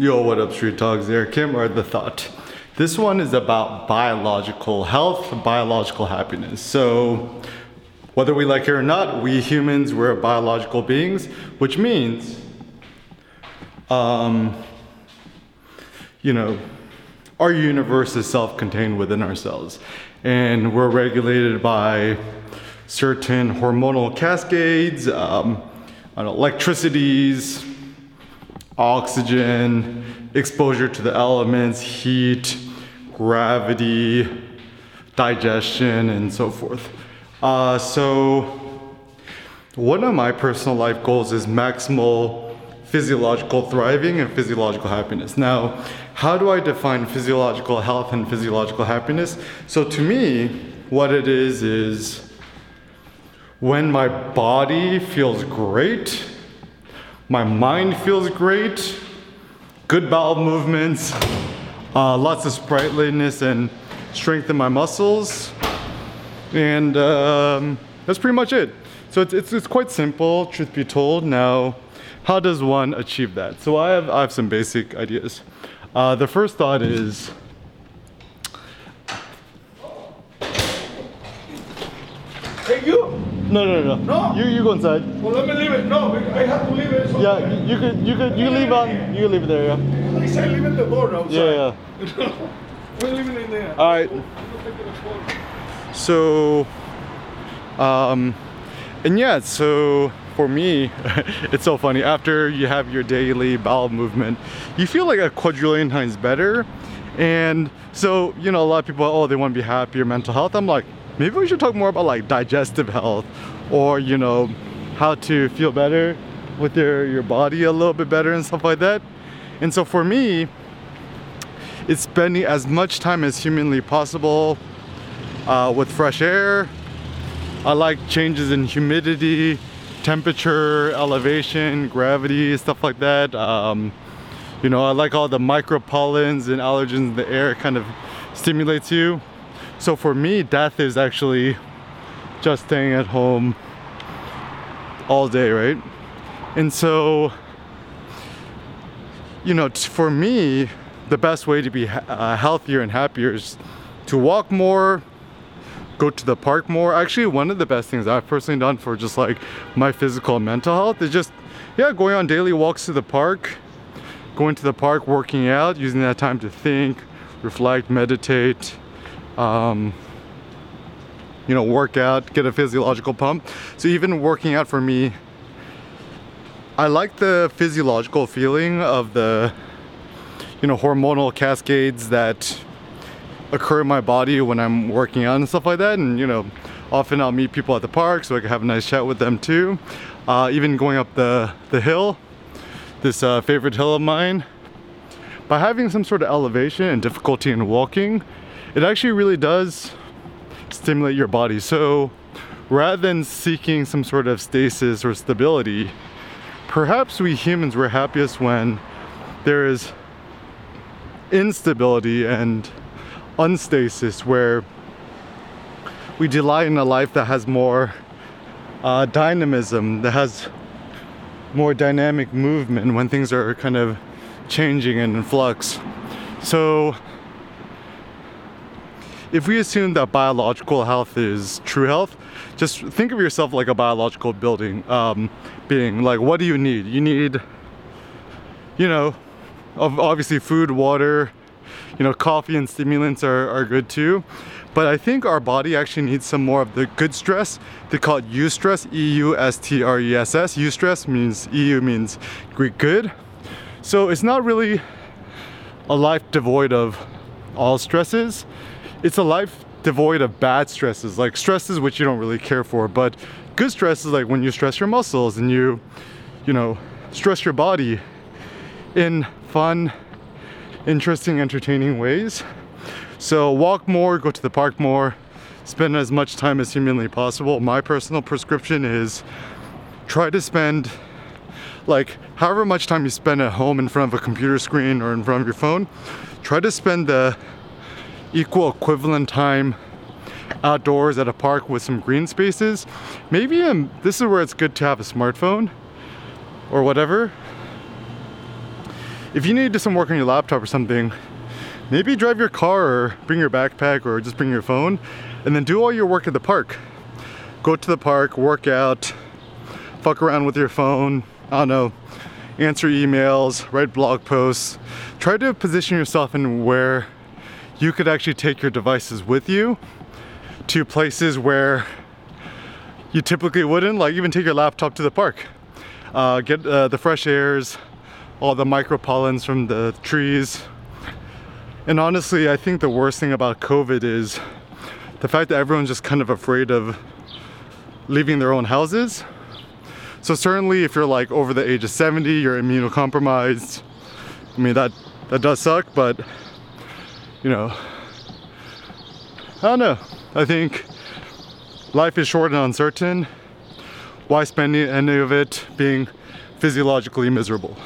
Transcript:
Yo, what up, Street Talks? Eric Kim or the Thought. This one is about biological health, biological happiness. So, whether we like it or not, we humans, we're biological beings, which means, um, you know, our universe is self contained within ourselves. And we're regulated by certain hormonal cascades, um, electricities, oxygen, exposure to the elements, heat, gravity, digestion, and so forth. Uh, so, one of my personal life goals is maximal physiological thriving and physiological happiness. Now, how do I define physiological health and physiological happiness? So, to me, what it is is when my body feels great, my mind feels great, good bowel movements, uh, lots of sprightliness and strength in my muscles. And um, that's pretty much it. So it's, it's, it's, quite simple, truth be told. Now, how does one achieve that? So I have, I have some basic ideas. Uh, the first thought is Hey, you! No, no, no, No. You, you go inside. Well, let me leave it. No, I have to leave it. So Yeah, you, you could, you could, you leave on, you leave it there. Yeah. I leave it the door outside. Yeah, We're leaving it in there. All right. So, um, and yeah, so for me, it's so funny. After you have your daily bowel movement, you feel like a quadrillion times better. And so, you know, a lot of people, oh, they want to be happier, mental health. I'm like, maybe we should talk more about like digestive health or, you know, how to feel better with your, your body a little bit better and stuff like that. And so for me, it's spending as much time as humanly possible uh, with fresh air. I like changes in humidity, temperature, elevation, gravity, stuff like that. Um, you know, I like all the micropollens and allergens in the air. It kind of stimulates you. So for me, death is actually just staying at home all day, right? And so, you know, for me, the best way to be uh, healthier and happier is to walk more, go to the park more. Actually, one of the best things I've personally done for just like my physical and mental health is just, yeah, going on daily walks to the park, going to the park, working out, using that time to think, reflect, meditate, um, you know, work out, get a physiological pump. So even working out for me, I like the physiological feeling of the, you know, hormonal cascades that occur in my body when I'm working out and stuff like that. And, you know, often I'll meet people at the park so I can have a nice chat with them too. Uh, even going up the, the hill, this uh, favorite hill of mine, by having some sort of elevation and difficulty in walking, it actually really does stimulate your body. So rather than seeking some sort of stasis or stability, perhaps we humans were happiest when there is instability and unstasis where we delight in a life that has more uh, dynamism, that has more dynamic movement when things are kind of changing and in flux. So, if we assume that biological health is true health, just think of yourself like a biological building um, being. Like, what do you need? You need, you know, ob- obviously food, water, you know, coffee and stimulants are, are good too. But I think our body actually needs some more of the good stress. They call it eustress, E-U-S-T-R-E-S-S. Eustress means, EU means Greek good. So it's not really a life devoid of all stresses. It's a life devoid of bad stresses, like stresses which you don't really care for. But good stresses, like when you stress your muscles and you, you know, stress your body in fun, interesting, entertaining ways. So walk more, go to the park more, spend as much time as humanly possible. My personal prescription is try to spend like however much time you spend at home in front of a computer screen or in front of your phone, try to spend the equal equivalent time outdoors at a park with some green spaces. Maybe um, this is where it's good to have a smartphone or whatever. if you need to do some work on your laptop or something, maybe drive your car or bring your backpack or just bring your phone and then do all your work at the park. Go to the park, work out, fuck around with your phone, I don't know, answer emails, write blog posts. Try to position yourself in where you could actually take your devices with you to places where you typically wouldn't, like even take your laptop to the park. Uh, get uh, the fresh airs, all the micro pollens from the trees. And honestly, I think the worst thing about COVID is the fact that everyone's just kind of afraid of leaving their own houses. So certainly if you're like over the age of 70, you're immunocompromised. I mean that that does suck, but you know, I don't know. I think life is short and uncertain. Why spend any of it being physiologically miserable?